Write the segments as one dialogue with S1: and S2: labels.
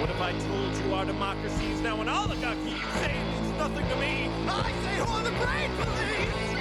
S1: What
S2: if I told you our democracy is now an oligarchy? You say it means nothing to me.
S1: I say, who are the brain police?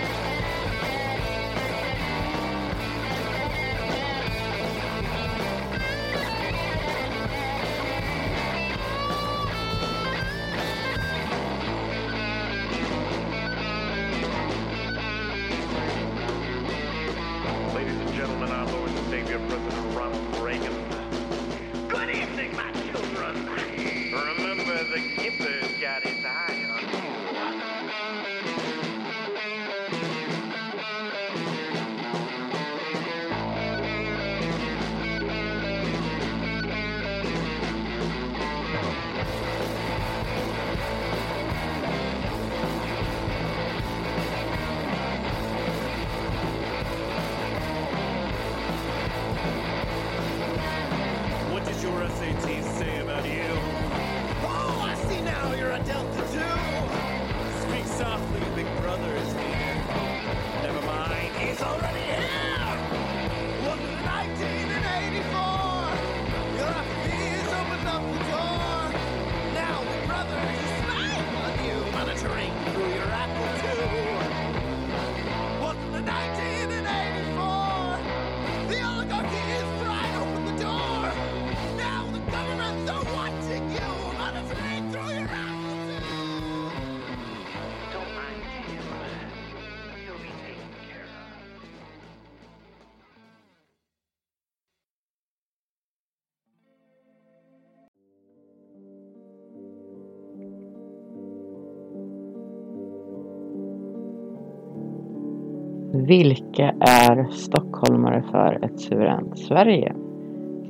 S3: Vilka är stockholmare för ett suveränt Sverige?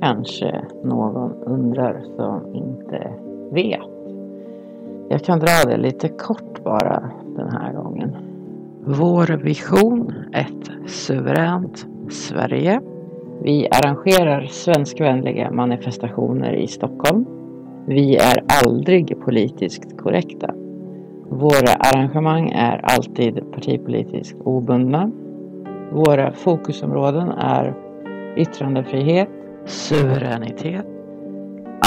S3: Kanske någon undrar som inte vet. Jag kan dra det lite kort bara den här gången. Vår vision, ett suveränt Sverige. Vi arrangerar svenskvänliga manifestationer i Stockholm. Vi är aldrig politiskt korrekta. Våra arrangemang är alltid partipolitiskt obundna. Våra fokusområden är yttrandefrihet, suveränitet,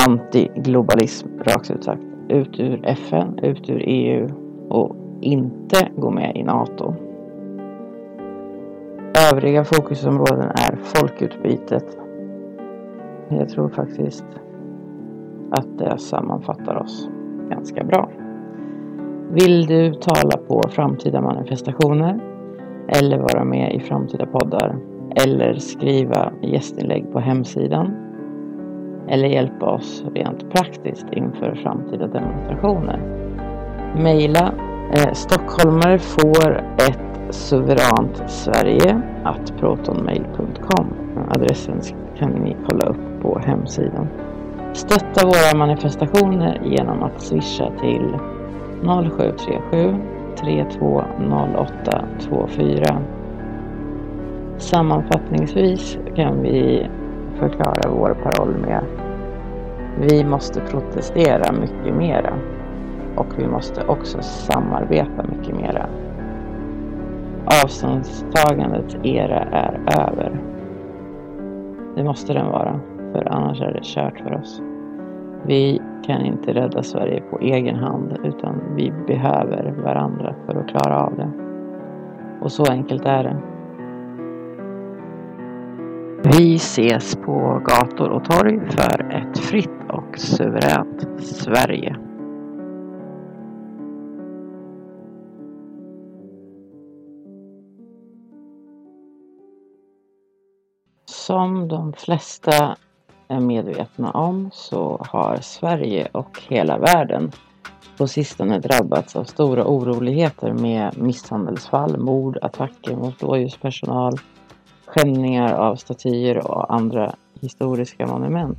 S3: antiglobalism rakt ut sagt, ut ur FN, ut ur EU och inte gå med i NATO. Övriga fokusområden är folkutbytet. Jag tror faktiskt att det sammanfattar oss ganska bra. Vill du tala på framtida manifestationer eller vara med i framtida poddar eller skriva gästinlägg på hemsidan eller hjälpa oss rent praktiskt inför framtida demonstrationer. Mejla! eh, stockholmare får ett suveränt Sverige att protonmail.com. Adressen kan ni kolla upp på hemsidan. Stötta våra manifestationer genom att swisha till 0737 320824. Sammanfattningsvis kan vi förklara vår paroll med Vi måste protestera mycket mera och vi måste också samarbeta mycket mera. Avståndstagandets era är över. Det måste den vara, för annars är det kört för oss. Vi kan inte rädda Sverige på egen hand utan vi behöver varandra för att klara av det. Och så enkelt är det. Vi ses på gator och torg för ett fritt och suveränt Sverige. Som de flesta är medvetna om så har Sverige och hela världen på sistone drabbats av stora oroligheter med misshandelsfall, mord, attacker mot blåljuspersonal, skändningar av statyer och andra historiska monument.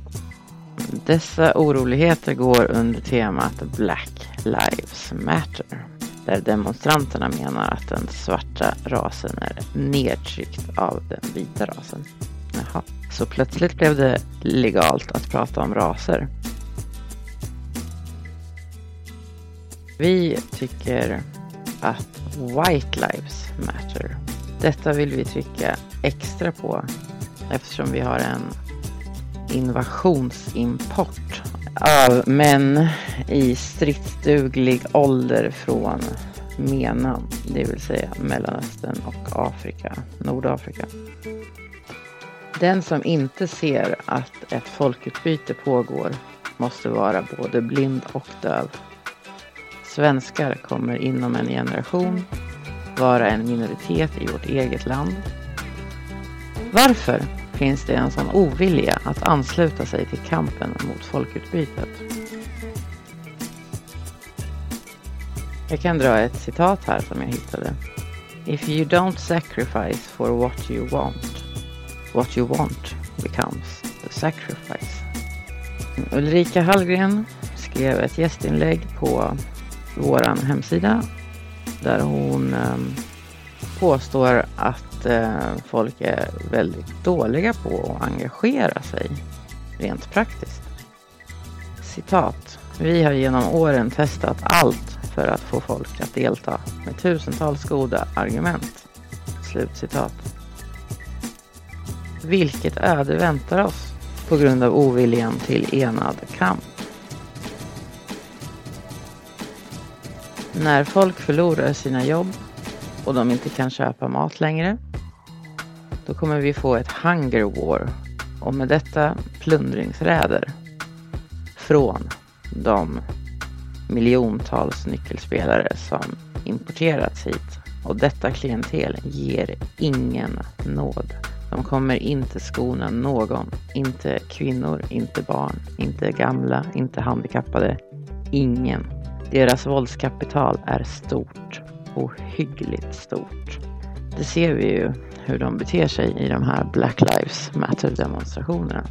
S3: Dessa oroligheter går under temat Black Lives Matter. Där demonstranterna menar att den svarta rasen är nedtryckt av den vita rasen. Jaha. Så plötsligt blev det legalt att prata om raser. Vi tycker att White Lives Matter. Detta vill vi trycka extra på eftersom vi har en invasionsimport av män i stridsduglig ålder från MENA, det vill säga Mellanöstern och Afrika, Nordafrika. Den som inte ser att ett folkutbyte pågår måste vara både blind och döv. Svenskar kommer inom en generation vara en minoritet i vårt eget land. Varför finns det en sån ovilja att ansluta sig till kampen mot folkutbytet? Jag kan dra ett citat här som jag hittade. If you don't sacrifice for what you want, what you want becomes the sacrifice. Ulrika Hallgren skrev ett gästinlägg på vår hemsida där hon ehm, påstår att eh, folk är väldigt dåliga på att engagera sig rent praktiskt. Citat. Vi har genom åren testat allt för att få folk att delta med tusentals goda argument. Slutcitat. Vilket öde väntar oss på grund av oviljan till enad kamp? När folk förlorar sina jobb och de inte kan köpa mat längre, då kommer vi få ett hunger war och med detta plundringsräder från de miljontals nyckelspelare som importerats hit. Och detta klientel ger ingen nåd. De kommer inte skona någon. Inte kvinnor, inte barn, inte gamla, inte handikappade. Ingen. Deras våldskapital är stort. Ohyggligt stort. Det ser vi ju hur de beter sig i de här Black Lives Matter demonstrationerna.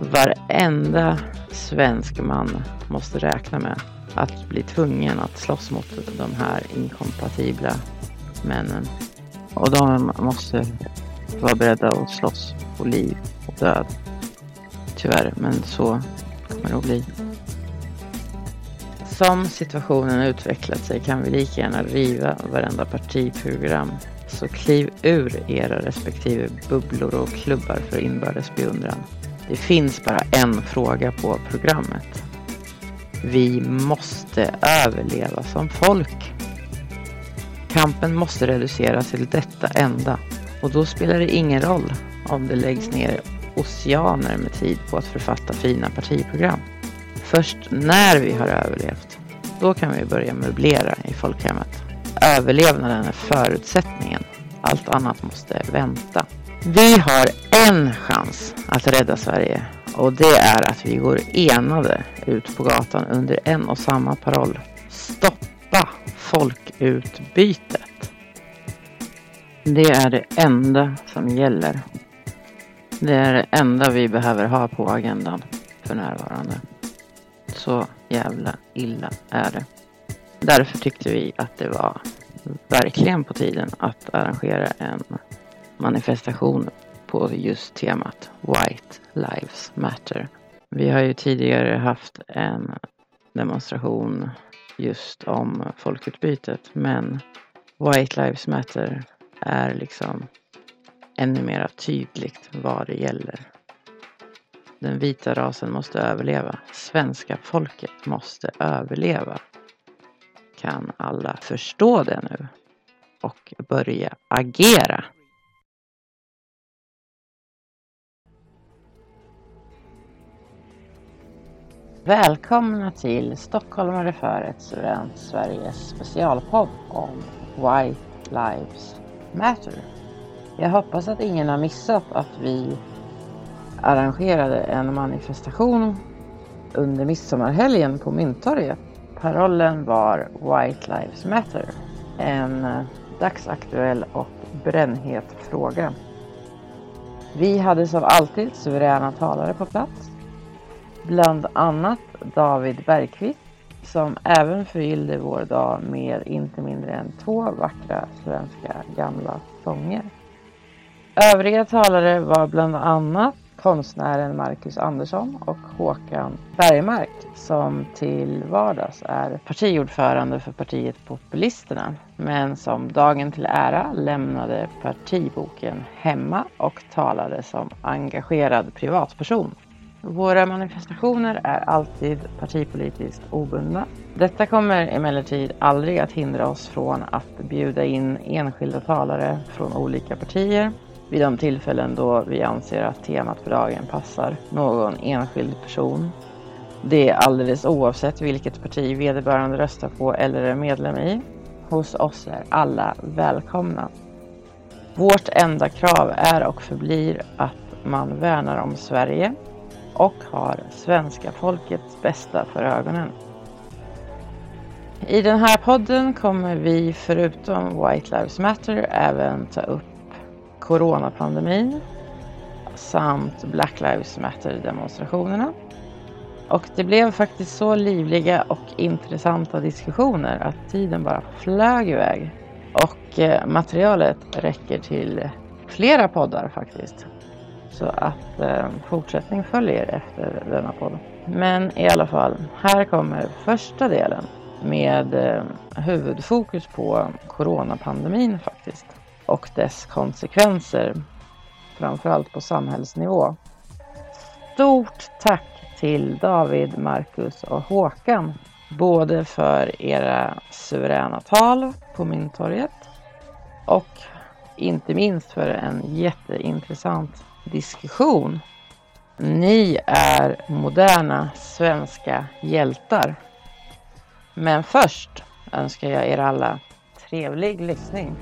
S3: Varenda svensk man måste räkna med att bli tvungen att slåss mot de här inkompatibla männen. Och de måste vara beredda att slåss på liv och död. Tyvärr, men så kommer det att bli. Som situationen utvecklat sig kan vi lika gärna riva varenda partiprogram. Så kliv ur era respektive bubblor och klubbar för inbördes beundran. Det finns bara en fråga på programmet. Vi måste överleva som folk. Kampen måste reduceras till detta enda och då spelar det ingen roll om det läggs ner oceaner med tid på att författa fina partiprogram. Först när vi har överlevt, då kan vi börja möblera i folkhemmet. Överlevnaden är förutsättningen. Allt annat måste vänta. Vi har en chans att rädda Sverige och det är att vi går enade ut på gatan under en och samma paroll. Stoppa folkutbytet. Det är det enda som gäller. Det är det enda vi behöver ha på agendan för närvarande. Så jävla illa är det. Därför tyckte vi att det var verkligen på tiden att arrangera en manifestation på just temat White Lives Matter. Vi har ju tidigare haft en demonstration just om folkutbytet men White Lives Matter är liksom ännu mer tydligt vad det gäller. Den vita rasen måste överleva. Svenska folket måste överleva. Kan alla förstå det nu? Och börja agera? Välkomna till Stockholmare för ett suveränt Sveriges specialpodd om White Lives Matter. Jag hoppas att ingen har missat att vi arrangerade en manifestation under midsommarhelgen på Mynttorget. Parollen var White Lives Matter. En eh, dagsaktuell och brännhet fråga. Vi hade som alltid suveräna talare på plats bland annat David Bergqvist som även förgyllde vår dag med inte mindre än två vackra svenska gamla sånger. Övriga talare var bland annat konstnären Marcus Andersson och Håkan Bergmark som till vardags är partiordförande för partiet Populisterna men som dagen till ära lämnade partiboken hemma och talade som engagerad privatperson. Våra manifestationer är alltid partipolitiskt obundna. Detta kommer emellertid aldrig att hindra oss från att bjuda in enskilda talare från olika partier vid de tillfällen då vi anser att temat för dagen passar någon enskild person. Det är alldeles oavsett vilket parti vederbörande röstar på eller är medlem i. Hos oss är alla välkomna. Vårt enda krav är och förblir att man värnar om Sverige och har svenska folkets bästa för ögonen. I den här podden kommer vi förutom White Lives Matter även ta upp coronapandemin samt Black Lives Matter demonstrationerna. Och det blev faktiskt så livliga och intressanta diskussioner att tiden bara flög iväg. Och eh, materialet räcker till flera poddar faktiskt. Så att eh, fortsättning följer efter denna podd. Men i alla fall, här kommer första delen med eh, huvudfokus på coronapandemin faktiskt och dess konsekvenser, framförallt på samhällsnivå. Stort tack till David, Marcus och Håkan, både för era suveräna tal på Mynttorget och inte minst för en jätteintressant diskussion. Ni är moderna svenska hjältar. Men först önskar jag er alla trevlig lyssning.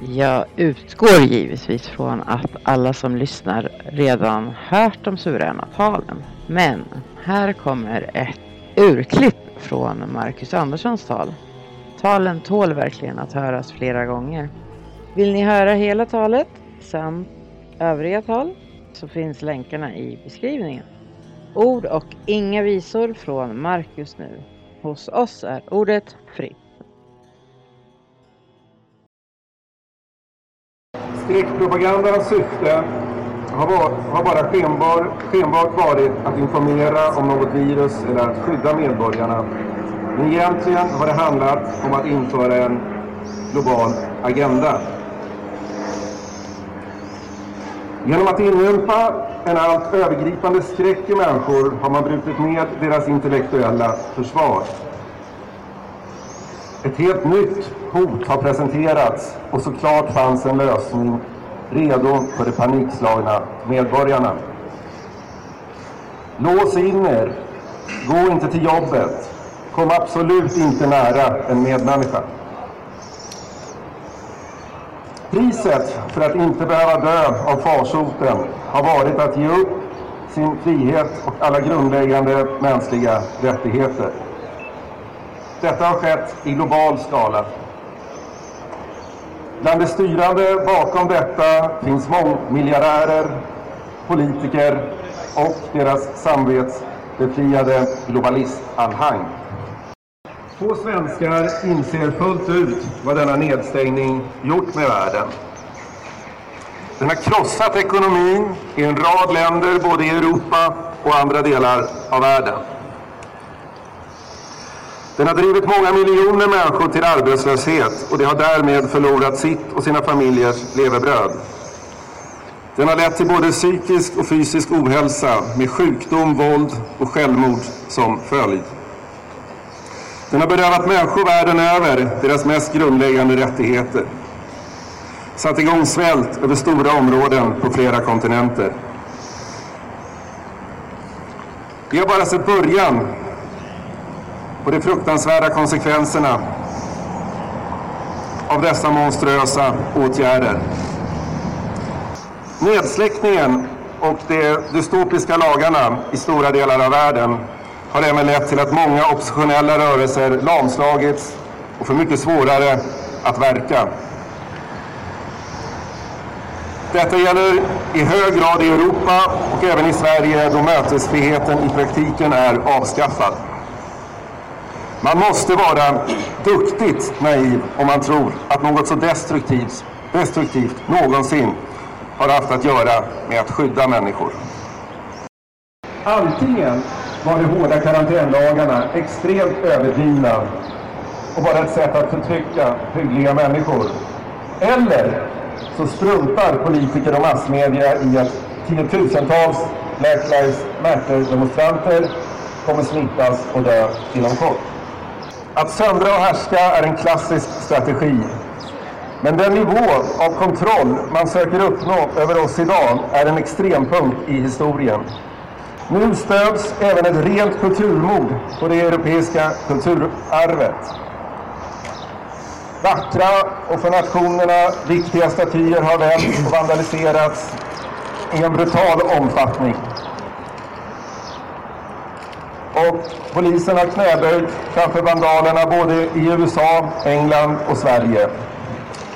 S3: Jag utgår givetvis från att alla som lyssnar redan hört de suveräna talen. Men här kommer ett urklipp från Marcus Anderssons tal. Talen tål verkligen att höras flera gånger. Vill ni höra hela talet samt övriga tal så finns länkarna i beskrivningen. Ord och inga visor från Marcus nu. Hos oss är ordet fritt.
S4: Skräckpropagandans syfte har, var, har bara skenbar, skenbart varit att informera om något virus eller att skydda medborgarna. Men egentligen har det handlat om att införa en global agenda. Genom att inympa en allt övergripande skräck i människor har man brutit ned deras intellektuella försvar. Ett helt nytt hot har presenterats och såklart fanns en lösning redo för de panikslagna medborgarna. Lås in er, gå inte till jobbet, kom absolut inte nära en medmänniska. Priset för att inte behöva dö av farsoten har varit att ge upp sin frihet och alla grundläggande mänskliga rättigheter. Detta har skett i global skala. Bland de styrande bakom detta finns mångmiljardärer, politiker och deras samvetsbefriade globalistanhang. Få svenskar inser fullt ut vad denna nedstängning gjort med världen. Den har krossat ekonomin i en rad länder både i Europa och andra delar av världen. Den har drivit många miljoner människor till arbetslöshet och de har därmed förlorat sitt och sina familjers levebröd. Den har lett till både psykisk och fysisk ohälsa med sjukdom, våld och självmord som följd. Den har berövat människor världen över deras mest grundläggande rättigheter. Satt igång svält över stora områden på flera kontinenter. Vi har bara sett början på de fruktansvärda konsekvenserna av dessa monstruösa åtgärder. Nedsläckningen och de dystopiska lagarna i stora delar av världen har även lett till att många oppositionella rörelser lamslagits och för mycket svårare att verka. Detta gäller i hög grad i Europa och även i Sverige då mötesfriheten i praktiken är avskaffad. Man måste vara duktigt naiv om man tror att något så destruktivt, destruktivt någonsin har haft att göra med att skydda människor. Antingen var de hårda karantänlagarna extremt överdrivna och bara ett sätt att förtrycka hyggliga människor. Eller så struntar politiker och massmedia i att tiotusentals Black Lives Matter-demonstranter kommer smittas och dö inom kort. Att söndra och härska är en klassisk strategi. Men den nivå av kontroll man söker uppnå över oss idag är en extrempunkt i historien. Nu stöds även ett rent kulturmord på det europeiska kulturarvet. Vackra och för nationerna viktiga statyer har vänts och vandaliserats i en brutal omfattning. Och polisen har knäböjt framför vandalerna både i USA, England och Sverige.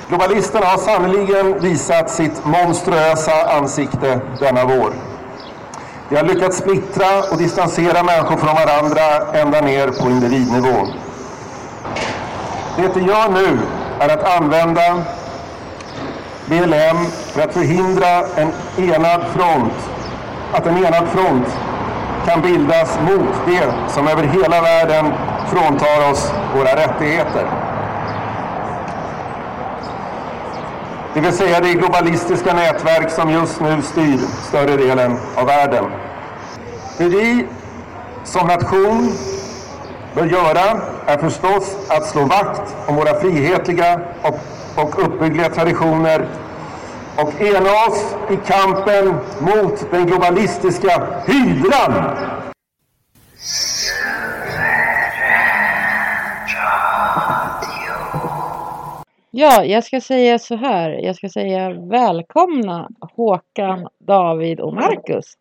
S4: Globalisterna har sannerligen visat sitt monstruösa ansikte denna vår. De har lyckats splittra och distansera människor från varandra ända ner på individnivå. Det de gör nu är att använda BLM för att förhindra en enad front, att en enad front kan bildas mot det som över hela världen fråntar oss våra rättigheter. Det vill säga det globalistiska nätverk som just nu styr större delen av världen. Det vi som nation bör göra är förstås att slå vakt om våra frihetliga och, och uppbyggliga traditioner och ena oss i kampen mot den globalistiska hydran.
S3: Ja, jag ska säga så här. Jag ska säga välkomna Håkan, David och Marcus.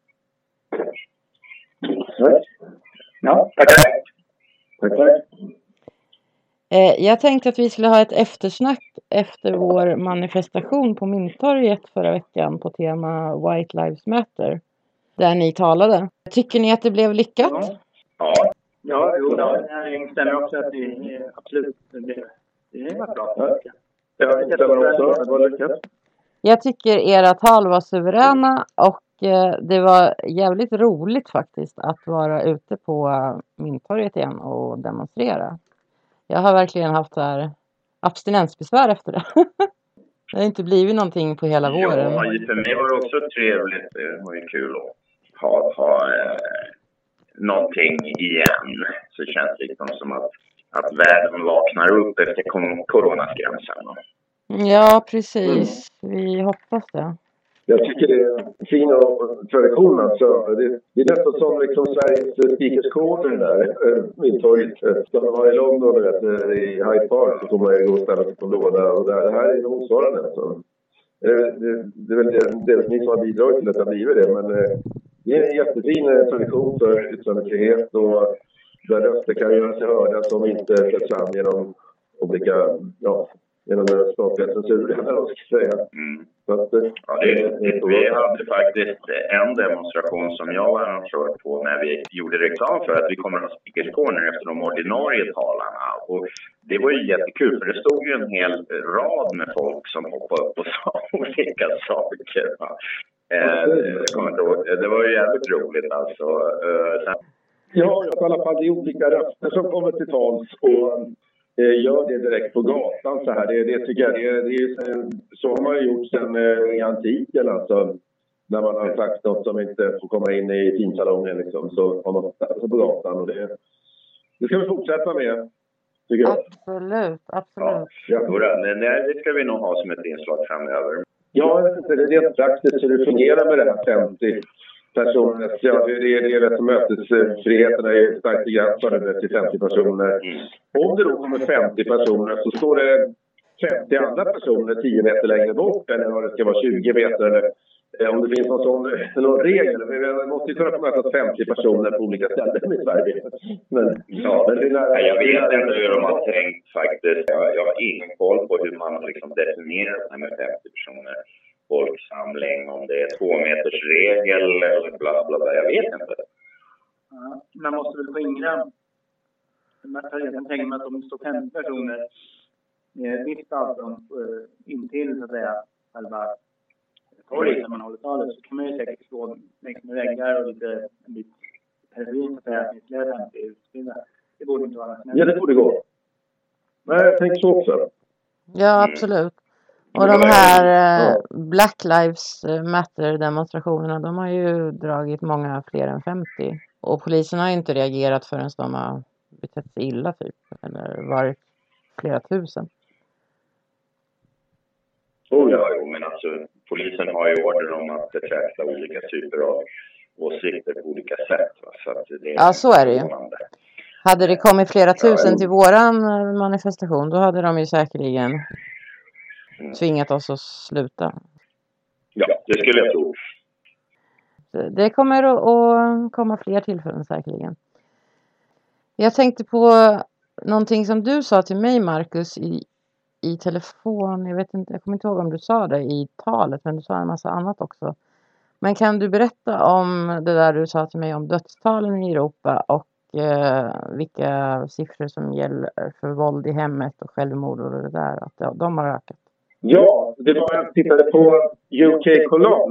S5: Ja, tackar. Tackar.
S3: Eh, jag tänkte att vi skulle ha ett eftersnack efter vår manifestation på Mynttorget förra veckan på tema White Lives Matter. Där ni talade. Tycker ni att det blev lyckat?
S5: Ja, ja jo, jag instämmer också att det absolut, det, det var bra. Jag instämmer också, det var lyckat.
S3: Jag tycker era tal var suveräna och eh, det var jävligt roligt faktiskt att vara ute på eh, Mynttorget igen och demonstrera. Jag har verkligen haft så här abstinensbesvär efter det. det har inte blivit någonting på hela våren.
S5: Ja, för mig var det också trevligt. Det var ju kul att ha, ha eh, någonting igen. Så det känns liksom som att, att världen vaknar upp efter coronaskrämseln.
S3: Ja, precis. Vi hoppas det.
S4: Jag tycker det är en fin tradition alltså. Det, det är nästan som liksom Sveriges Speakers Corner där, Mynttorget. Ska man vara i London vet, eh, i Hyde Park så får man ju gå och ställa sig på låda. Och det, det här är motsvarande alltså. Det, det, det är väl dels ni som har bidragit till att det har blivit det, men eh, det är en jättefin eh, tradition för yttrandefrihet och där röster kan göra sig hörda som inte släpps fram genom olika, ja, genom den statliga censuren eller vad ska säga.
S5: Mm.
S4: Att, eh,
S5: Ja, det, det, vi hade faktiskt en demonstration som jag var arrangör på när vi gjorde reklam för att vi kommer att ha speakers corner efter de ordinarie talarna. Och det var ju jättekul för det stod ju en hel rad med folk som hoppade upp och sa olika saker. va. Eh, det var ju jävligt roligt alltså. Eh, sen,
S4: Ja, i alla fall det är olika röster som kommer till tals och eh, gör det direkt på gatan så här. Det, det tycker jag, det, det är, eh, så har man ju gjort sedan eh, i antiken alltså. När man har sagt något som inte får komma in i finsalongen liksom, så har man ställt sig på gatan och det, det ska vi fortsätta med.
S3: Absolut, absolut.
S4: Ja.
S5: jodå, men det, det ska vi nog ha som ett inslag framöver.
S4: Ja, jag vet inte, det är rent praktiskt hur det fungerar med det här 50 personer. Ja, det är det, det som mötesfriheten är starkt begränsade till 50 personer.
S5: Mm.
S4: Om det då kommer 50 personer så står det 50 andra personer 10 meter längre bort eller vad det ska vara 20 meter eller eh, om det finns någon sån någon regel. Vi måste ju kunna mötas 50 personer på olika ställen i Sverige. Men,
S5: Ja,
S4: det är nära-
S5: jag vet inte hur de har tänkt faktiskt. Jag, jag har ingen koll på hur man liksom definierat det här med 50 personer. Folksamling, om det är två meters regel eller bla bla bla. Jag vet inte.
S6: Ja, man måste väl skingra... Jag kan tänka mig att om det står 50 personer visst avstånd eh, intill så att säga själva torget där man håller talet så kan man ju säkert stå längs med väggar och lite en bit periferin så att säga. Ytterligare 50 utspridda. Det borde inte vara
S7: Ja, det borde gå. Nej, jag tänker så också.
S3: Ja,
S5: Mm.
S3: absolut. Och de här eh, Black Lives Matter demonstrationerna, de har ju dragit många fler än 50. Och polisen har inte reagerat förrän de har betett sig illa typ. Eller varit flera tusen.
S5: Oh, ja, jo, men alltså polisen har ju order om att betrakta olika typer av åsikter på olika sätt. Va? Så att det
S3: Ja, så är det ju. Hade det kommit flera tusen till våran eh, manifestation då hade de ju säkerligen. Tvingat oss att sluta.
S5: Ja, det skulle jag tro.
S3: Det kommer att komma fler tillfällen säkerligen. Jag tänkte på någonting som du sa till mig Marcus i, i telefon. Jag vet inte, jag kommer inte ihåg om du sa det i talet men du sa en massa annat också. Men kan du berätta om det där du sa till mig om dödstalen i Europa och eh, vilka siffror som gäller för våld i hemmet och självmord och det där, att de, de har ökat?
S7: Ja, det var jag tittade på UK.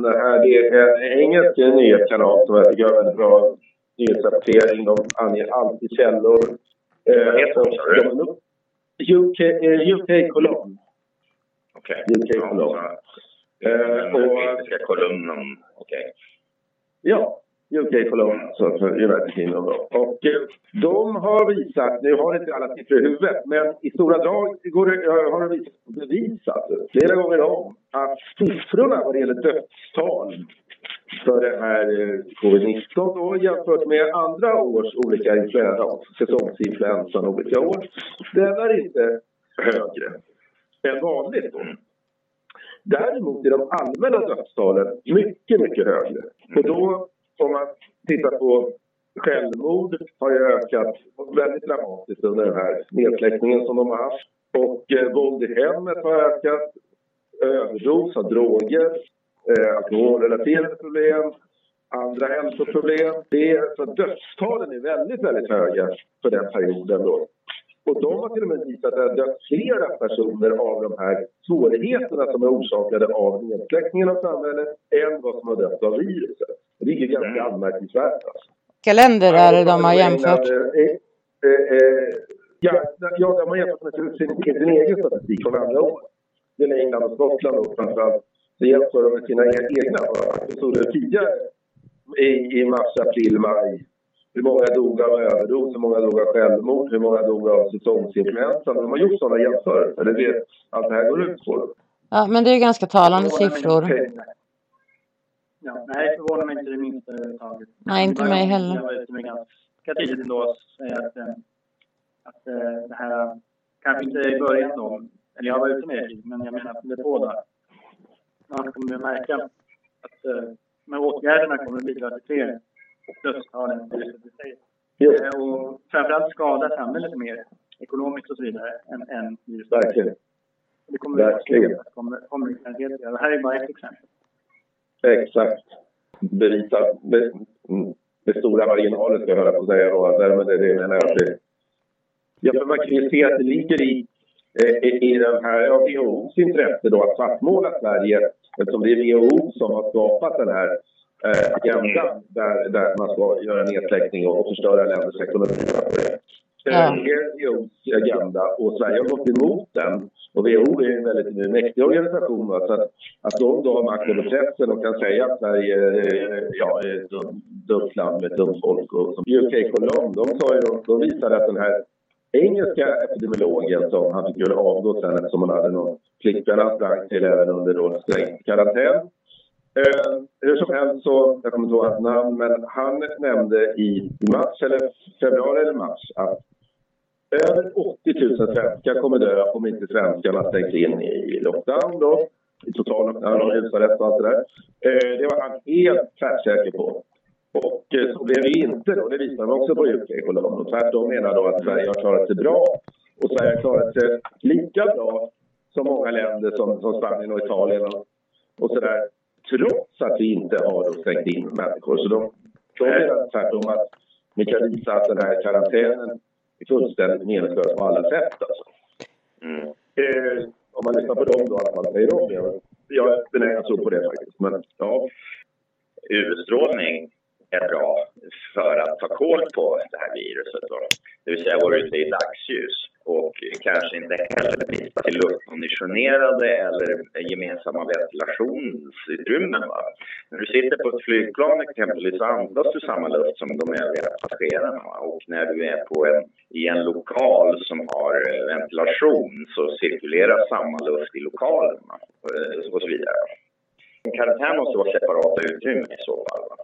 S7: Det här det är en engelsk nyhetskanal som jag tycker har väldigt bra nyhetsrapportering. De anger alltid källor. Eh, UK, eh, UK Column.
S5: Okej.
S7: UK Eh,
S5: Den
S7: och,
S5: brittiska kolumnen. Okej.
S7: ja, UK Column, så för United Kingdom. Och eh, de har visat, nu har jag inte alla siffror i huvudet, men i stora drag går det, eh, har de visat, bevisat flera gånger om att siffrorna vad det gäller dödstal för det här eh, covid-19 då jämfört med andra års olika influensa, säsongsinfluensan olika år, den är inte högre än vanligt då. Däremot är de allmänna dödstalen mycket, mycket högre. Och då, om man tittar på självmord, har ju ökat väldigt dramatiskt under den här nedsläckningen som de har haft. Och eh, våld i hemmet har ökat. Överdos av droger, eh, alkoholrelaterade problem, andra hälsoproblem. Det är, så dödstalen är väldigt, väldigt höga för den perioden då. Och de har till och med visat att det har dött flera personer av de här svårigheterna som är orsakade av nedsläckningen av samhället än vad som har dött av viruset. Det är ju ganska anmärkningsvärt. Alltså.
S3: Vilka länder är det de har jämfört?
S7: Eh, eh, eh, Ja, ja, de har jämfört med sin, egen statistik från andra år. Det är England och Skottland och framförallt. Så jämför de med sina egna. Så stod det tidigare i, i mars, april, maj. Hur många dog av överdos, hur många dog av självmord, hur många dog av säsongsinfluensa. De har gjort sådana jämförelser. Det det allt det här går ut på.
S3: Ja, men det är ganska talande siffror.
S6: Ja, nej, det förvånar mig inte det minsta överhuvudtaget.
S3: Nej, inte mig heller.
S6: Jag var ute med ganska tidigt ändå att säga att, eh, att eh, det här kanske inte i början då, eller jag var ute med det men jag menar att det är på där. Man kommer att märka att eh, de här åtgärderna kommer att bidra till fler dödstal än viruset i sig.
S7: Just,
S6: Eh, Och framförallt skada samhället mer ekonomiskt och så vidare än, än viruset.
S7: verkligen.
S6: Det kommer
S7: Verkligen.
S6: att kommer, kommer. Det här är bara ett exempel.
S7: Exakt. Bevisa med, med stora marginaler ska jag höra på säga då. Nej, men det, det menar jag. Det, ja, för man kan ju se att det ligger i, eh, i, den här ja, WHOs intresse då att svartmåla Sverige eftersom det är WHO som har skapat den här eh, agendan där, där man ska göra nedsläckning och, förstöra länders ekonomi.
S3: Ja.
S7: Eh, WHOs agenda och Sverige har gått emot den. Och WHO är en väldigt mäktig organisation. va, Så att, att de då har makt över pressen och kan säga att Sverige eh, ja, är ett dum- dumt land med dumt folk. Och, UK Column, de, sa ju, de visade att den här engelska epidemiologen som han fick avgå sen eftersom han hade någon flickvän han sprang till även under karantän. Eh, hur som helst så, jag kommer inte ihåg hans namn, men han nämnde i mars eller februari eller mars att över 80 000 svenskar kommer dö om inte svenskarna stängs in i lockdown då. I total lockdown och husarrest och allt det där. Eh, det var han helt tvärsäker på. Och eh, så blev det inte då. Det visar man också på UK och London. tvärtom menar då att Sverige har klarat sig bra. Och Sverige har klarat sig lika bra som många länder som, som Spanien och Italien och och sådär. Trots att vi inte har stängt in människor. Så de, de menar tvärtom att vi kan visa att den här karantänen är fullständigt meningslös på alla sätt. Alltså.
S5: Mm.
S7: Eh, om man lyssnar på dem då, att man säger det. Jag är benägen att tro på det faktiskt. Men ja,
S5: UV-strålning är bra för att ta koll på det här viruset. Då. Det vill säga vara ute i dagsljus och kanske inte heller vistas till luftkonditionerade eller gemensamma ventilationsutrymmen. Va? När du sitter på ett flygplan exempelvis så andas du samma luft som de övriga passagerarna. Va? Och när du är på en, i en lokal som har eh, ventilation så cirkulerar samma luft i lokalen va? Eh, och så vidare. Karantän måste vara separata utrymmen i så fall. Va?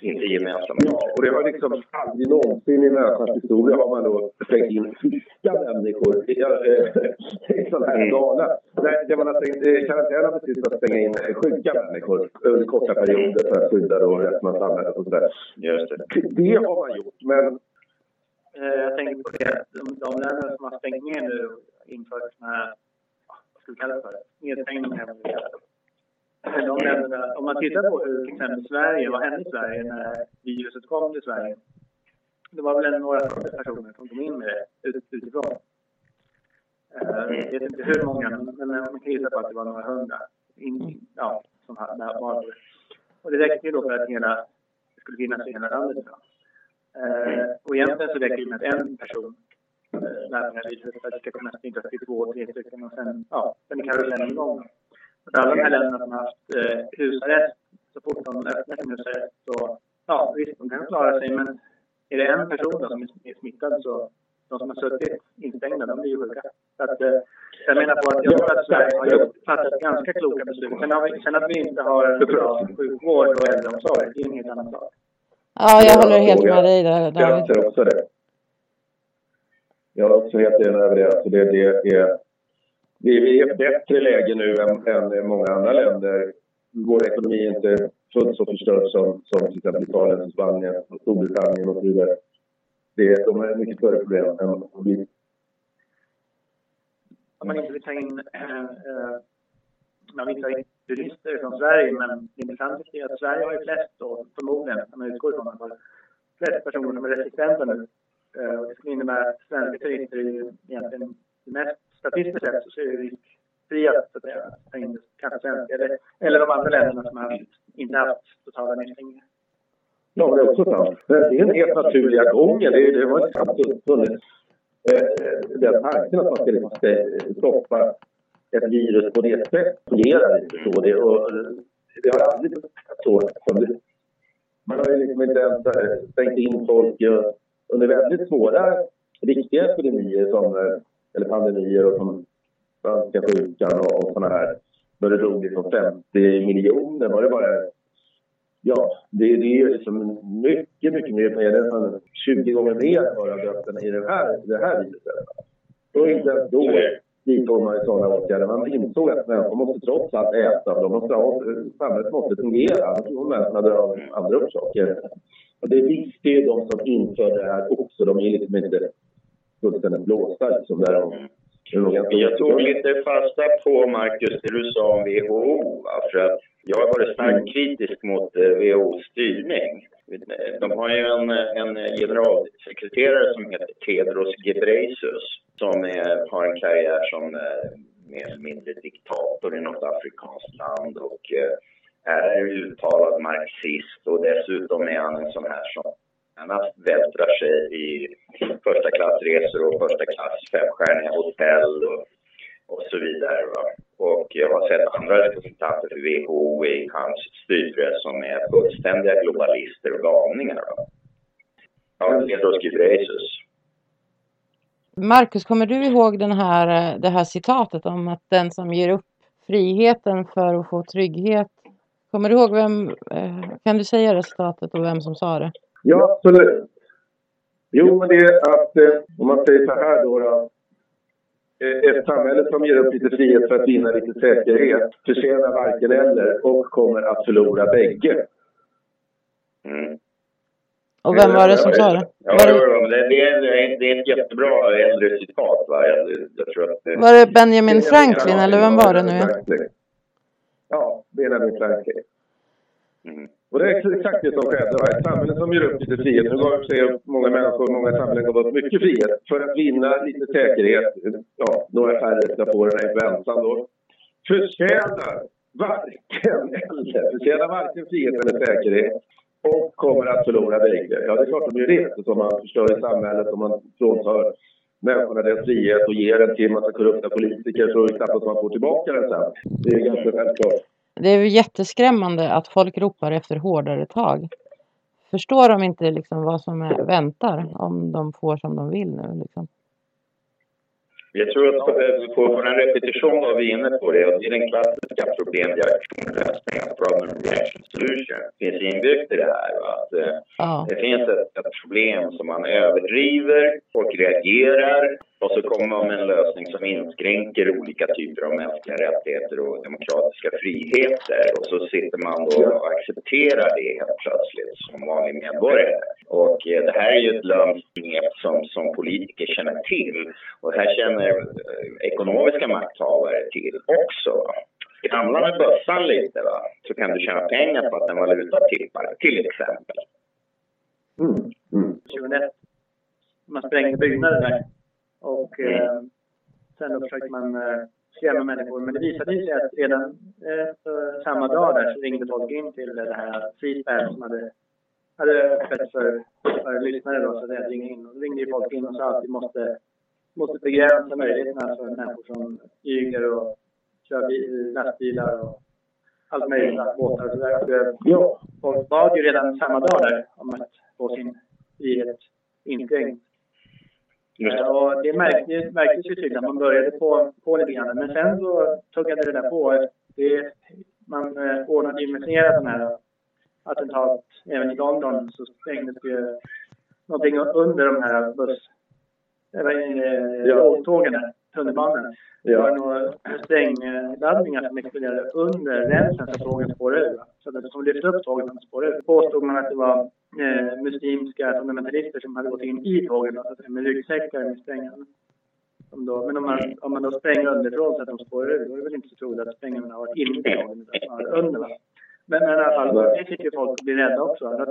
S5: Inte gemensamma.
S7: Ja, och det har liksom aldrig någonsin i människans historia har man då stängt in friska människor i, äh, i sån här skala. Nej, det man har stängt, eh, karantän har betytt att stänga in sjuka människor under korta perioder för att skydda då resten av samhället och sådär.
S5: Just det.
S7: Det har man gjort, men
S6: Eh, Jag tänker på det, de, de länder som har stängt ner nu och infört såna här, vad ska vi kalla det för, nedstängningar. vad vi kallar det. De länderna, om man tittar på hur till exempel Sverige, vad hände i Sverige när viruset kom till Sverige? Det var väl några hundra personer som kom in med det ut, utifrån. Eh, Jag vet inte hur många, men man kan gissa på att det var några hundra. In, ja, som hade var det. Och det räckte ju då för att hela, det skulle finnas i hela landet. Då. Eh, och egentligen så räcker det med att en person eh, lär det här viruset för att det ska kunna spridas till två, tre stycken och sen, ja, sen är karusellen igång. Alla de här länderna som har haft eh, husarrest, så fort de öppnar sin husarrest så, ja visst, de kan klara sig men är det en person då som är smittad så de som har suttit instängda, de blir ju sjuka. Så att, eh, jag menar på att jag tror att Sverige har gjort, fattat ganska kloka beslut. Sen, har vi, sen att vi inte har en bra sjukvård och äldreomsorg, det är en helt annan sak.
S3: Ja, jag håller helt med dig där
S7: jag
S3: David.
S7: anser också det. Jag är också helt enig över det. Alltså det, det är, vi vi är i ett bättre läge nu än, än många andra länder. Vår ekonomi är inte fullt så förstörd som, som till exempel Italien, Spanien, och Storbritannien och så vidare. Det, de har mycket större problem än vi.
S6: om man inte vill ta in äh, äh, man vill ta in turister från Sverige, men det intressanta är att Sverige har ju flest då, förmodligen, om man utgår ifrån att man har flest personer som är resistenta nu. Äh, det skulle innebära att svenska turister är ju egentligen det mest statistiskt sett så är det fria att ta in kanske svenska eller, eller de andra länderna som har inte haft totala nedstängningar.
S7: Ja, det är också sant. Men det är den helt naturliga gången. Det, det har inte alltid funnits eh, den tanken att man skulle liksom eh, stoppa ett virus på det sättet. fungerar inte så. Det, och, det har aldrig varit så. som det- Man har ju liksom inte ens eh, stängt in folk eh, under väldigt svåra riktiga epidemier som, eller pandemier och som spanska sjukan och, och sådana här. Då det drog liksom 50 miljoner var det bara Ja, det, det är ju liksom mycket, mycket mer, mer Nästan 20 gånger mer än vad det har i den här, det här viruset. Och inte ens då vidtog man sådana åtgärder. Man insåg att människor måste trots allt äta. De måste ha, samhället måste fungera, annars kommer människorna dö av andra orsaker. Och det visste ju de som införde det här också. De är liksom inte fullständigt blåsta liksom. Där de,
S5: Jag tog lite fasta på, Marcus, det du sa om WHO. Va? För att jag har varit starkt kritisk mot eh, WHOs styrning. De har ju en, en generalsekreterare som heter Tedros Ghebreyesus som är, har en karriär som eh, mer eller mindre diktator i något afrikanskt land och eh, är uttalad marxist och dessutom är han en sån här som annars vältrar sig i första klassresor och första klass femstjärniga hotell och, och så vidare. Va? Och jag har sett andra representanter för WHO i hans styre som är fullständiga globalister och galningar. Va? Ja, Tedros Ghebreyesus.
S3: Marcus, kommer du ihåg den här, det här citatet om att den som ger upp friheten för att få trygghet? Kommer du ihåg vem, eh, kan du säga det citatet och vem som sa det?
S7: Ja, absolut. Jo, men det är att eh, om man säger så här då. då eh, ett samhälle som ger upp lite frihet för att vinna lite säkerhet förtjänar varken eller och kommer att förlora bägge.
S5: Mm.
S3: Och vem var det som sa det?
S5: Ja,
S3: Var det,
S5: det, det, är, det är ett jättebra äldre citat. Va? Jag, jag tror att det,
S3: var det Benjamin Franklin eller vem var det nu?
S7: Ja, det är nämligen Clarence King.
S5: Mm.
S7: Och det är exakt det som skedde. Va? Ett samhälle som ger upp lite frihet. Nu gav sig många människor, många samhällen gav upp mycket frihet för att vinna lite säkerhet. Ja, några färre ska få den här influensan då. Förtjänar varken eller, förtjänar varken frihet eller säkerhet och kommer att förlora bägge. Ja, det är klart de gör det Om man förstör i samhället och man fråntar människorna deras frihet och ger den till en massa korrupta politiker så är det knappast man får tillbaka den sen. Det är ganska självklart.
S3: Det är ju jätteskrämmande att folk ropar efter hårdare tag. Förstår de inte liksom vad som är, väntar om de får som de vill nu? Liksom?
S5: Jag tror att på, på, på den repetition var vi inne på det och det är den klassiska problemreaktionslösningen, problem reaction solution, finns inbyggt i det här. Att, eh,
S3: Ja,
S5: det finns ett, ett problem som man överdriver, folk reagerar och så kommer man med en lösning som inskränker olika typer av mänskliga rättigheter och demokratiska friheter. Och så sitter man då och accepterar det helt plötsligt som vanlig medborgare. Och eh, det här är ju ett lömskt knep som, som politiker känner till. Och här känner eh, ekonomiska makthavare till också. Skramla med bössan lite va, så kan du tjäna pengar på att en valuta tippar, till exempel.
S7: Mm. Mm.
S6: 2001. Man sprängde byggnader där. Och eh, sen då försökte man eh, skrämma människor. Men det visade sig att redan eh, samma dag där så ringde folk in till det här Seatband som hade, hade öppet för, för lyssnare då, så det ringde in. Och då ringde ju folk in och sa att vi måste, måste begränsa möjligheterna för människor som flyger och kör bil, lastbilar och allt möjligt, båtar och sådär. Eh,
S7: Ja.
S6: Folk bad ju redan samma dag där om att få sin frihet inskränkt. Eh, Och det märktes, märktes ju tydligt att man började på, på lite grann. Men sen så tuggade det där på. Det, man eh, ordnade ju med flera sådana här attentat. Även i London så sprängdes det ju någonting under de här buss... eh, är det,
S7: Ja.
S6: Tågen där, tunnelbanan. Det var några sprängladdningar som exploderade under rälsen så tågen spårade ur. Så att de lyfte upp tågen och spårade ur. Påstod man att det var eh, muslimska fundamentalister som hade gått in i tågen så att säga, med ryggsäckar med sprängarna. Men om man, om man då spränger underifrån så att de spårar ur, då är det väl inte så troligt att sprängarna har varit inne i tågen utan snarare under. Va? Men, men i alla fall, det fick ju folk bli rädda också. Att,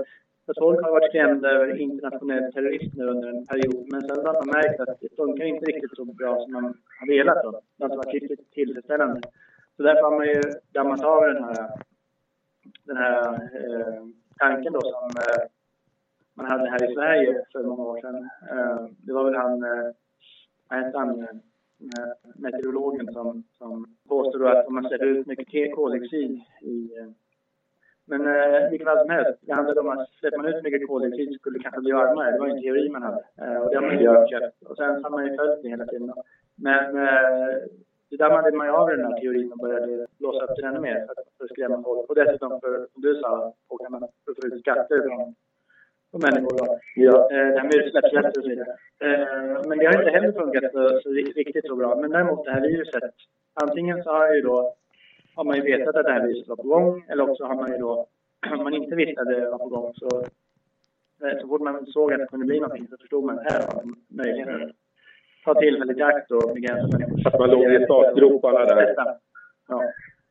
S6: att folk har varit skrämda över internationell terrorism nu under en period. Men sen har man märkt att det funkar inte riktigt så bra som man har velat. Då. Det har inte varit riktigt tillfredsställande. Så därför har man ju dammat av den här, den här eh, tanken då som eh, man hade här i Sverige för många år sedan. Eh, det var väl han, eh, vad hette han, meteorologen som, som påstod att om man släpper ut mycket koldioxid i men eh, vilket fall som helst, det handlade om att släpper man ut mycket koldioxid skulle det kanske bli varmare. Det var en teori man hade. Eh, och det har man ju köpt. Och sen har man ju följt det hela tiden. Men eh, det dammade man ju av den här teorin och började blåsa upp den ännu mer för att, skrämma folk. Och dessutom, för, som du sa, folk kan man få ut skatter från, från människor. Då.
S7: Ja.
S6: Eh, det här med utsläppsrätter och så vidare. Eh, men det har inte heller funkat så, så riktigt så bra. Men däremot det här viruset. Antingen så har ju då har man ju vetat att det här viruset var på gång eller också har man ju då, om man inte visste att det var på gång så, eh, så fort man såg att det kunde bli någonting så förstod man att här har man möjlighet att ta tillfället i akt och begränsa människors...
S7: Att man låg i startgroparna där.
S6: Ja,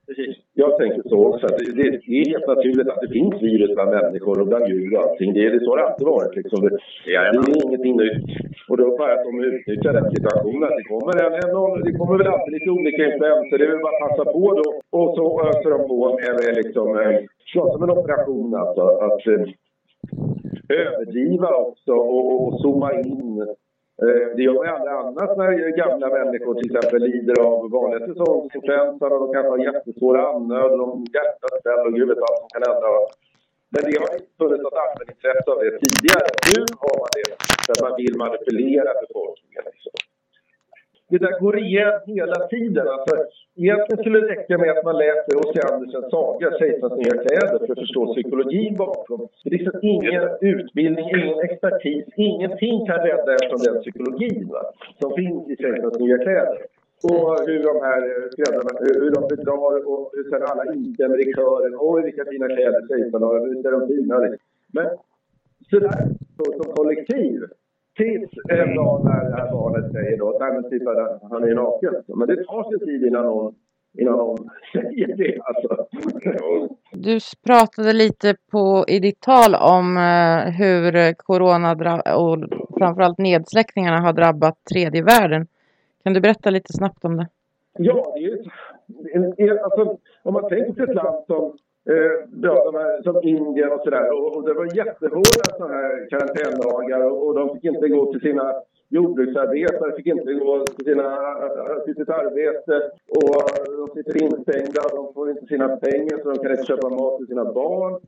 S6: precis.
S7: Jag tänker så också. Det, det, det är helt naturligt att det finns virus bland människor och bland djur och allting. Det, det så det alltid varit. Liksom. Det, det är ingenting nytt. Och då bara att de utnyttjar den situationen. Det kommer, en, en, någon- det kommer väl alltid lite olika influenser. Det är väl bara att passa på då. Och så öser de på med, med liksom, eh, ja, som en operation alltså. Att eh, överdriva också och, och, och zooma in. Eh, det gör man ju aldrig annars när gamla människor till exempel lider av vanliga säsongsinfluensan och de kan ha jättesvåra andnöd och de hjärtat ställer och gud vet allt som kan hända. Men det har inte funnits något allmänintresse av det tidigare. Nu har man det för att man vill manipulera befolkningen. Liksom. Det där går igen hela tiden. Alltså, egentligen skulle det räcka med att man läser H.C. Andersens saga, Kejsarens nya kläder, för att förstå psykologin bakom. Det är liksom ingen utbildning, ingen expertis, ingenting kan rädda en från den psykologin va? som finns i Kejsarens nya kläder. Och hur de här eh, skräddarna, hur de bedrar och hur sen alla instämmer i kören. Oj, vilka fina kläder kejsaren har, visst är de fina. Men sådär, så, som kollektiv. Tills en dag när det här barnet säger då, nej men titta där, han är naken. Men det tar sin tid innan någon innan någon säger det. Alltså.
S3: Du pratade lite på, i ditt tal om eh, hur corona och framförallt nedsläckningarna har drabbat tredje världen. Kan du berätta lite snabbt om det?
S7: Ja, det är, alltså, om man tänker på ett land som, Eh, ja, här, som Indien och sådär och, och det var jättehårda sådana här karantänlagar och, och de fick inte gå till sina jordbruksarbetare fick inte gå till, sina, till sitt arbete och de sitter instängda, de får inte sina pengar så de kan inte köpa mat till sina barn.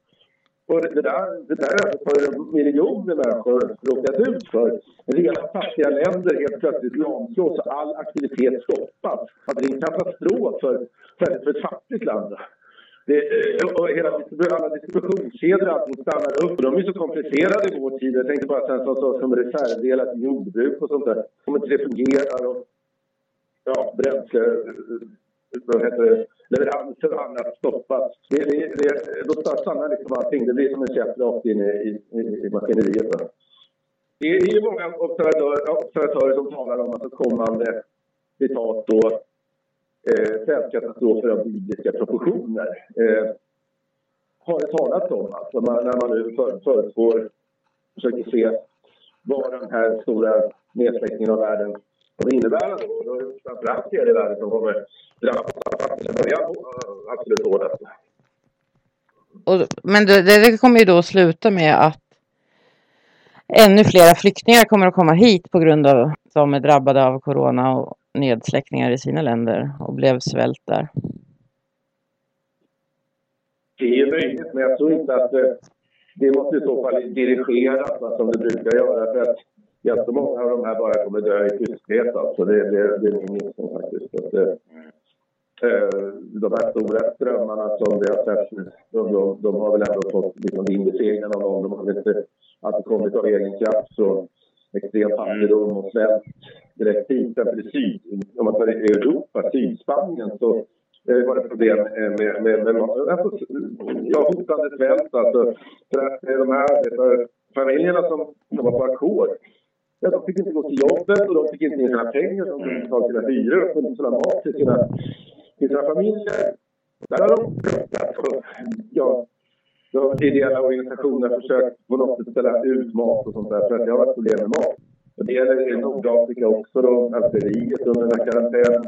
S7: Och det där, det där har alltså miljoner människor råkat ut för. Rena fattiga länder helt plötsligt lamslås och all aktivitet stoppas. Det är en katastrof för, för ett fattigt land. Det, eh, och hela alla distributionskedjor allting stannar upp. Och de är så komplicerade i vår tid. Jag tänkte bara sen som, som reservdelar till jordbruk och sånt där. Om inte det fungerar och alltså, ja, bränsle, eh, vad heter det, leveranser och annat stoppas. Det, det, det, då stannar liksom allting. Det blir som en käpp rakt in i, i, i maskineriet. Det är ju många observatörer, observatörer som talar om att kommande citat då eh, svältkatastrofer av bibliska proportioner. Eh, har det talats om alltså, man, när man nu för, förutspår, försöker se vad den här stora nedsläckningen av världen kommer innebära då. då framförallt tredje världen som kommer drabbas absolut hårdast.
S3: men det, det kommer ju då sluta med att ännu flera flyktingar kommer att komma hit på grund av som är drabbade av corona och nedsläckningar i sina länder och blev svält där?
S7: Det är möjligt, men jag tror inte att eh, det, det måste i så fall dirigeras som det brukar göra. För att jättemånga av de här bara kommer dö i tysthet. Alltså. Det, det, det är min gissning faktiskt. Att det, de här stora strömmarna som vi har sett, de, de, de har väl ändå fått liksom vind i seglen av någon. De har inte kommit av egen kraft så extrem fattigdom och svält direkt Till exempel i syd, om man tar Europa, Sydspanien, så eh, var det problem eh, med, med, med alltså, ja, hotande svält. Alltså, för att eh, de här arbetarfamiljerna som jobbar på ackord, ja, de fick inte gå till jobbet och de fick inte in sina pengar, de fick inte betala sina hyror, de kunde inte sina mat till sina, till sina familjer. Där har de alltså, ja, de ideella organisationerna försökt på något sätt ställa ut mat och sånt där för att det har varit problem med mat. Och det gäller i Nordafrika också då, Algeriet under den här karantänen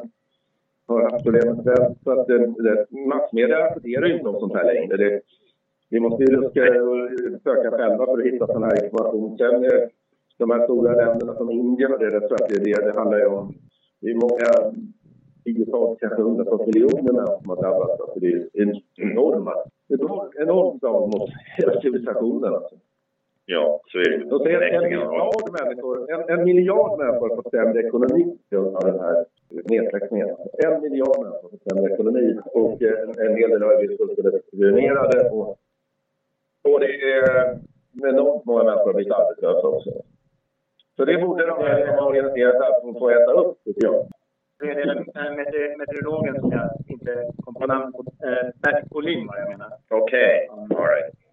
S7: har haft problem med. Så att det, det, massmedia rapporterar ju inte om sånt här längre. Det, vi måste ju luska och söka själva för att hitta sån här information. Sen eh, de här stora länderna som Indien och det, det tror jag att det, det, det handlar ju om. Det är många tiotals, kanske hundratals miljoner människor som har drabbats. Alltså det är enorma, enormt slag mot hela civilisationen. Alltså.
S5: Ja, så är det.
S7: Och en, en, miljard människor, en, en miljard människor har fått sämre ekonomi av den här nedsläckningen. En miljard människor har fått sämre ekonomi och en, en hel del har blivit ruinerade. Och, och det är enormt många människor har blivit arbetslösa också. Så det borde de här som har organiserat det här få äta upp, tycker jag.
S6: Det är den meteorologen som jag inte kom på namn på. Eh, Bert Bolin var jag menar.
S5: Okej, okay. all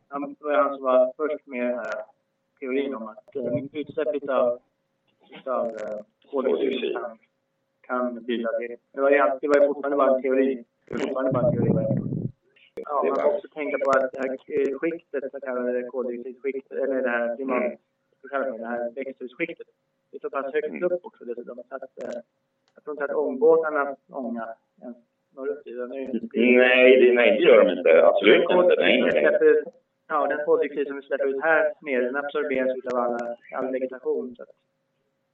S6: han var han som var först med den här teorin om att uh, utsläppet av, av uh, koldioxid kan, kan bidra till... Det var, ju, det var ju fortfarande bara en teori. Det var fortfarande bara en teori. Ja, man får också tänka på att det här eh, skiktet, så kallade koldioxidskiktet, eller det här klimat... Det här växthusskiktet, det är så pass högt upp också dessutom. Så att, jag tror inte att ångbåtarnas ånga ens når upp dit.
S5: Nej, det, nej, det gör de inte. Absolut inte. Nej, nej.
S6: Ja, den koldioxid som vi släpper ut här nere, den absorberas av alla, all vegetation. Så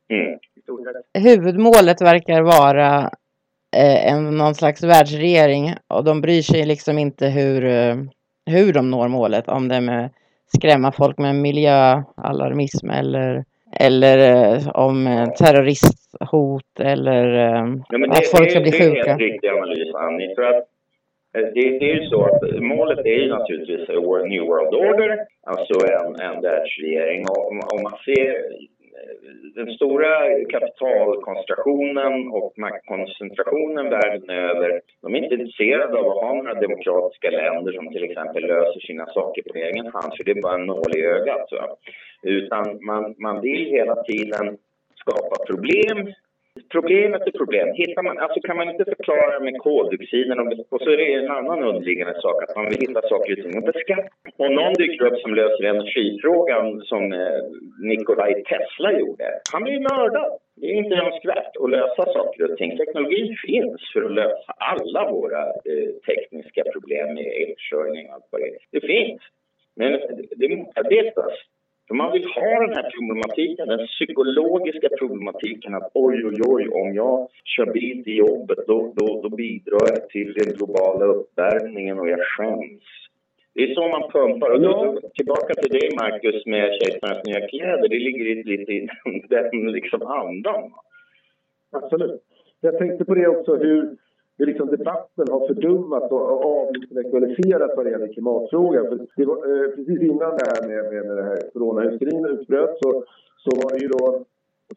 S5: mm.
S3: Huvudmålet verkar vara eh, en, någon slags världsregering och de bryr sig liksom inte hur, eh, hur de når målet. Om det är med skrämma folk med miljöalarmism eller, eller eh, om eh, terroristhot eller eh,
S5: ja,
S3: att folk ska bli sjuka. Det är
S5: en riktig analys, Annie. För att Eh, det, det, är ju så att målet är ju naturligtvis New World Order, alltså en, en världsregering. Om, om man ser eh, den stora kapitalkoncentrationen och maktkoncentrationen världen över, de är inte intresserade av att ha några demokratiska länder som till exempel löser sina saker på egen hand, för det är bara en nål i ögat. Utan man, man vill hela tiden skapa problem Problemet är problem. Hittar man, alltså kan man inte förklara med koldioxiden och, och så är det en annan underliggande sak att man vill hitta saker och ting att beskatta. Och någon dyker upp som löser energifrågan som eh, Nikolaj Tesla gjorde. Han blir mördad. Det är inte önskvärt att lösa saker och ting. Teknologin finns för att lösa alla våra eh, tekniska problem med elförsörjning och allt vad det är. Det finns. Men det motarbetas. För man vill ha den här problematiken, den psykologiska problematiken att oj, oj, oj, om jag kör bil till jobbet då, då, då bidrar jag till den globala uppvärmningen och jag skäms. Det är så man pumpar. Och då, tillbaka till dig, Marcus, med Kejsarens nya kläder. Det ligger lite i den liksom andan.
S7: Absolut. Jag tänkte på det också, hur, hur liksom debatten har fördummat och, och avintellektualiserat vad det gäller klimatfrågan. För det var, eh, precis innan det här med, med, med det här coronahysterin utbröt så, så var det ju då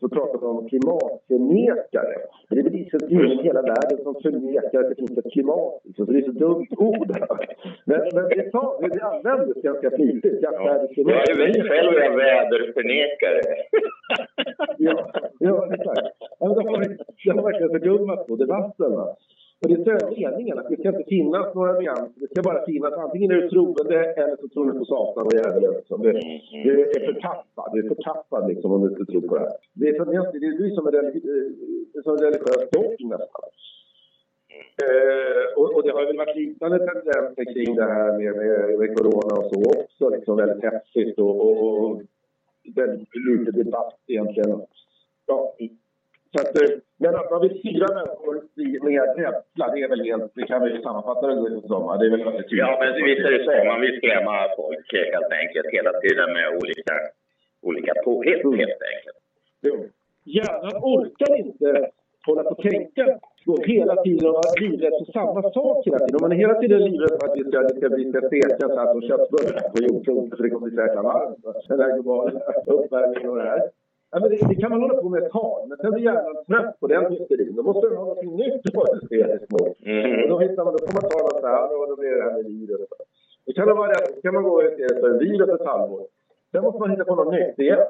S7: så pratade man om klimatförnekare. Det är liksom ingen i hela världen som förnekar att det finns ett klimat. Så det är så dumt ord. Men, men det, det användes ganska flitigt.
S5: Ja. Jag är väl själv en väderförnekare.
S7: Ja, ja exakt. Ja, det, har, det har verkligen fördummat på debatten. Va? Och det är meningen att det ska inte finnas några nyanser. Det ska bara finnas antingen är du troende eller så tror du på Satan och djävulen. Liksom. Du, du är förtappad. Du är förtappad liksom, om du inte tror på det här. Det är, som, det är, som en som en religiös dogm nästan. Eh, och, och det har väl varit liknande tendenser kring det här med, med, med corona och så också. Liksom väldigt hetsigt och, och, och väldigt lite debatt egentligen. Ja. Så att, eh, men att man vill styra människor med rädsla, det är väl helt, det kan vi sammanfatta det som. Det är väl väldigt tydligt.
S5: Ja, men visst är det så. Man vill skrämma folk helt enkelt hela tiden med olika, olika påhitt helt enkelt.
S7: Jo. Hjärnan orkar inte hålla på och tänka på hela tiden och vara livrädd för samma sak hela tiden. Om man är hela tiden livrädd för att det ska, det ska bli ska stekas här på köttbullar på jordklotet för det kommer bli så jäkla varmt. va? Den här globala uppvärmningen och det här. Ja, men det, det kan man hålla på med ett tag, men sen blir hjärnan trött på den hysterin. Då måste den ha något nytt att hysteriskt mot.
S5: Mm.
S7: Och då hittar man, då får man ta något här och då blir det det här med virus. Då kan det vara kan man gå hysteriskt för en virus ett halvår. Sen måste man hitta på något nytt igen.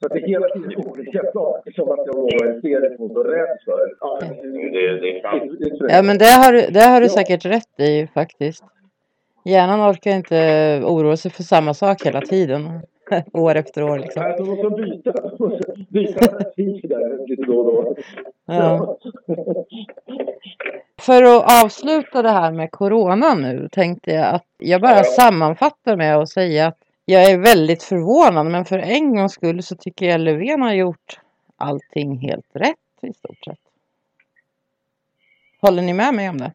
S7: Så att det hela tiden är olika saker som man ska vara hysterisk mot och rädd för. Ja,
S5: Det, det är sant.
S3: Ja, men det har, du- det har du säkert rätt i faktiskt. Hjärnan orkar inte oroa sig för samma sak hela tiden. År efter år liksom.
S7: Nej, då måste byta. Byta där lite då och då.
S3: Ja. För att avsluta det här med corona nu tänkte jag att jag bara sammanfattar med att säga att jag är väldigt förvånad men för en gångs skull så tycker jag Löfven har gjort allting helt rätt i stort sett. Håller ni med mig om det?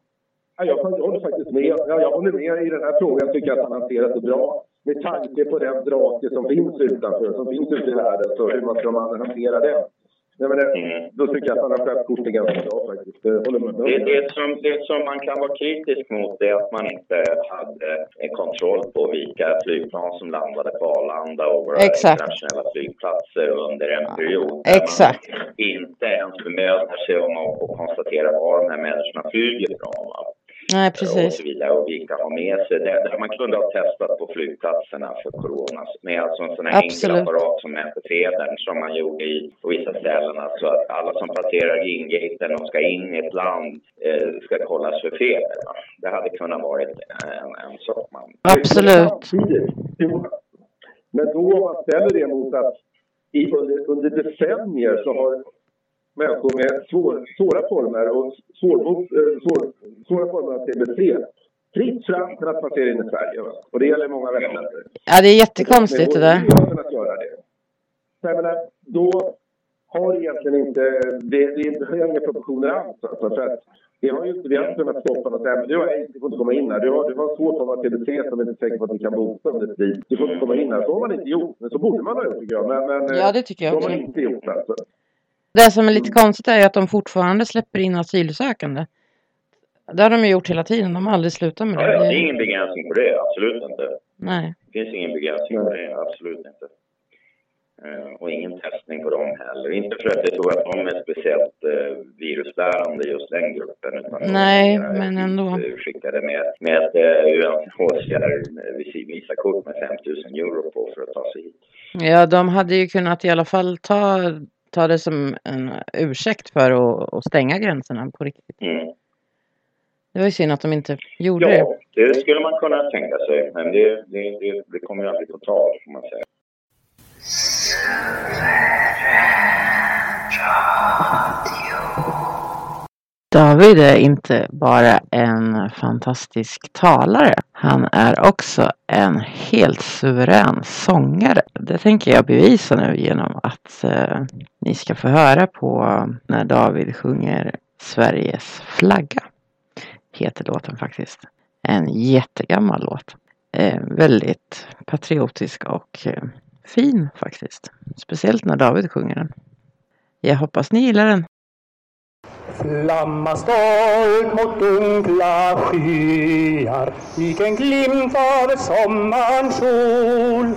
S7: Ja, jag håller faktiskt med. Ja, jag håller med i den här frågan. Jag tycker att han hanterat det bra. Med tanke på den drake som finns utanför, som finns ute i världen, så hur man ska man hantera den? Jag menar, då tycker jag att han har skött korten ganska bra faktiskt.
S5: Det, det, som, det som man kan vara kritisk mot är att man inte hade en kontroll på vilka flygplan som landade på Arlanda och våra
S3: Exakt.
S5: internationella flygplatser under en period.
S3: Exakt.
S5: Man inte ens bemödar sig om att, att konstatera var de här människorna flyger ifrån.
S3: Nej,
S5: och
S3: precis.
S5: så vidare och vilka har med sig det. Man kunde ha testat på flygplatserna för corona med alltså en sån här enkel
S3: Absolut.
S5: apparat som mäter febern som man gjorde i, på vissa ställen. Alltså att alla som passerar ingaten och ska in i ett land eh, ska kollas för feber. Va? Det hade kunnat vara en, en sak man...
S3: Absolut.
S7: Men då om man ställer det mot att i, under, under decennier så har människor med svår, svåra former och svårbot, eh, svår, svåra former av TBC fritt fram kunnat passera in i Sverige. Va? Och det gäller många västländer.
S3: Ja, det är jättekonstigt det där.
S7: kunnat göra det. Så jag menar, då har egentligen inte... Det, det har inga proportioner alls. Alltså, för att det har ju inte, vi har kunnat stoppa något. Men du har du får inte komma in här. Du har, du har en svår form av TBC som är inte säker på att du kan bota om det. Du får inte komma in här. Så har man inte gjort. Men så borde man ha gjort tycker jag. Men, men,
S3: Ja, det tycker jag
S7: så har
S3: också.
S7: man inte gjort alltså.
S3: Det som är lite konstigt är att de fortfarande släpper in asylsökande. Det har de ju gjort hela tiden. De har aldrig slutat med
S5: Ja, ja, det är
S3: det.
S5: ingen begränsning på det, absolut inte.
S3: Nej.
S5: Det finns ingen begränsning på det, absolut inte. Eh, och ingen testning på dem heller. Inte för att jag tror att de är speciellt eh, virusbärande just den gruppen. Utan de är
S3: Nej, men ändå.
S5: Skickade med, med eh, UNHCR Visakort med 5 000 euro på för att ta sig hit.
S3: Ja, de hade ju kunnat i alla fall ta ta det som en ursäkt för att, att stänga gränserna på riktigt.
S5: Mm.
S3: Det var ju synd att de inte gjorde det.
S5: Ja, det skulle man kunna tänka sig. Men det, det, det, det kommer ju aldrig på tal, får man säga.
S3: David är inte bara en fantastisk talare. Han är också en helt suverän sångare. Det tänker jag bevisa nu genom att eh, ni ska få höra på när David sjunger Sveriges flagga. Heter låten faktiskt. En jättegammal låt. Eh, väldigt patriotisk och eh, fin faktiskt. Speciellt när David sjunger den. Jag hoppas ni gillar den.
S8: Flamma stolt mot dunkla skyar. Lik en glimt av sommarns sol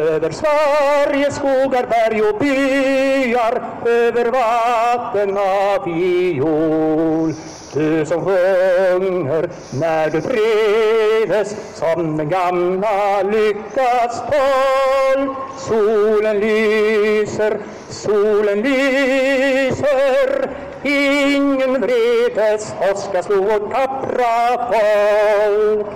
S8: över Sveriges skogar, berg och byar. Över vatten av viol du som sjunger när du trivs som den gamla lyckats tolk Solen lyser, solen lyser. Ingen vredes åska slog vårt tappra folk.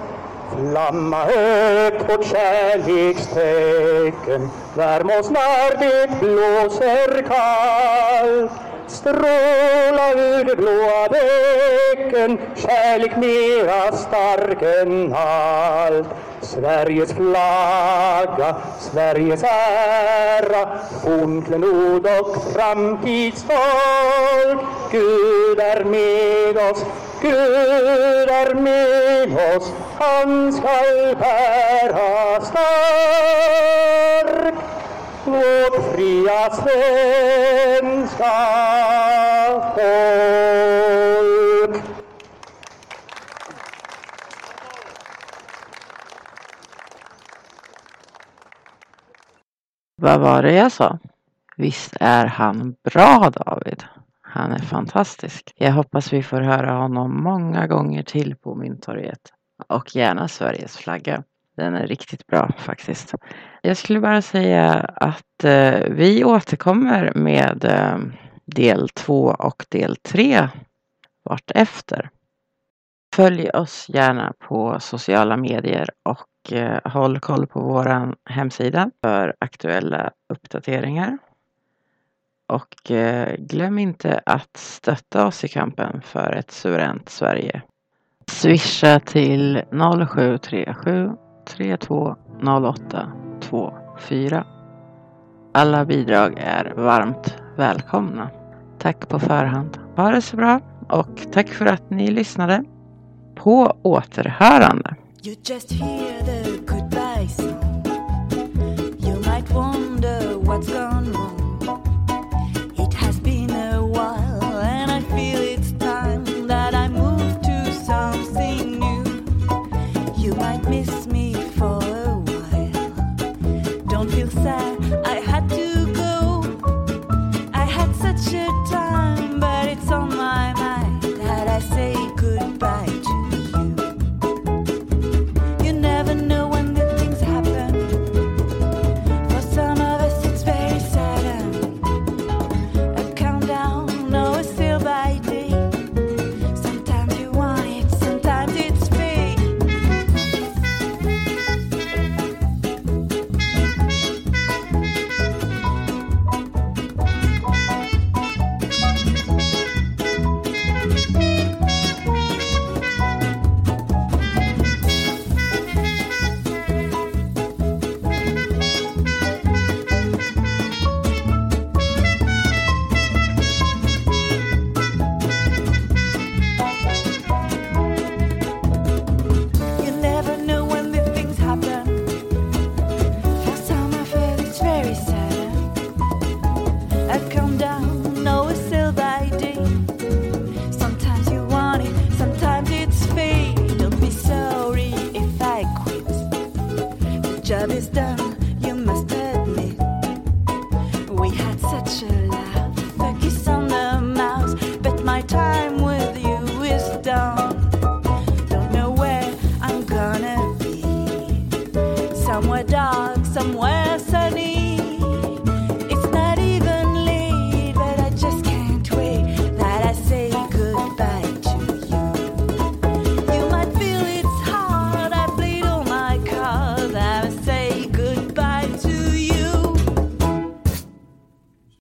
S8: Flamma högt vårt kärlekstecken Värm oss när det blåser kallt. Stråla ur det blåa bäcken Kärlek mera stark än allt. Sveriges flagga, Sveriges ära Fornklenod och framtidsfolk Gud är med oss, Gud är med oss Han skall bära stark vårt fria svenska folk.
S3: Vad var det jag sa? Visst är han bra David? Han är fantastisk. Jag hoppas vi får höra honom många gånger till på Mynttorget. Och gärna Sveriges flagga. Den är riktigt bra faktiskt. Jag skulle bara säga att eh, vi återkommer med eh, del två och del tre vartefter. Följ oss gärna på sociala medier och eh, håll koll på vår hemsida för aktuella uppdateringar. Och eh, glöm inte att stötta oss i kampen för ett suveränt Sverige. Swisha till 0737 3208 24. Alla bidrag är varmt välkomna. Tack på förhand. Ha det så bra och tack för att ni lyssnade. På återhörande.
S9: You just hear the goodbye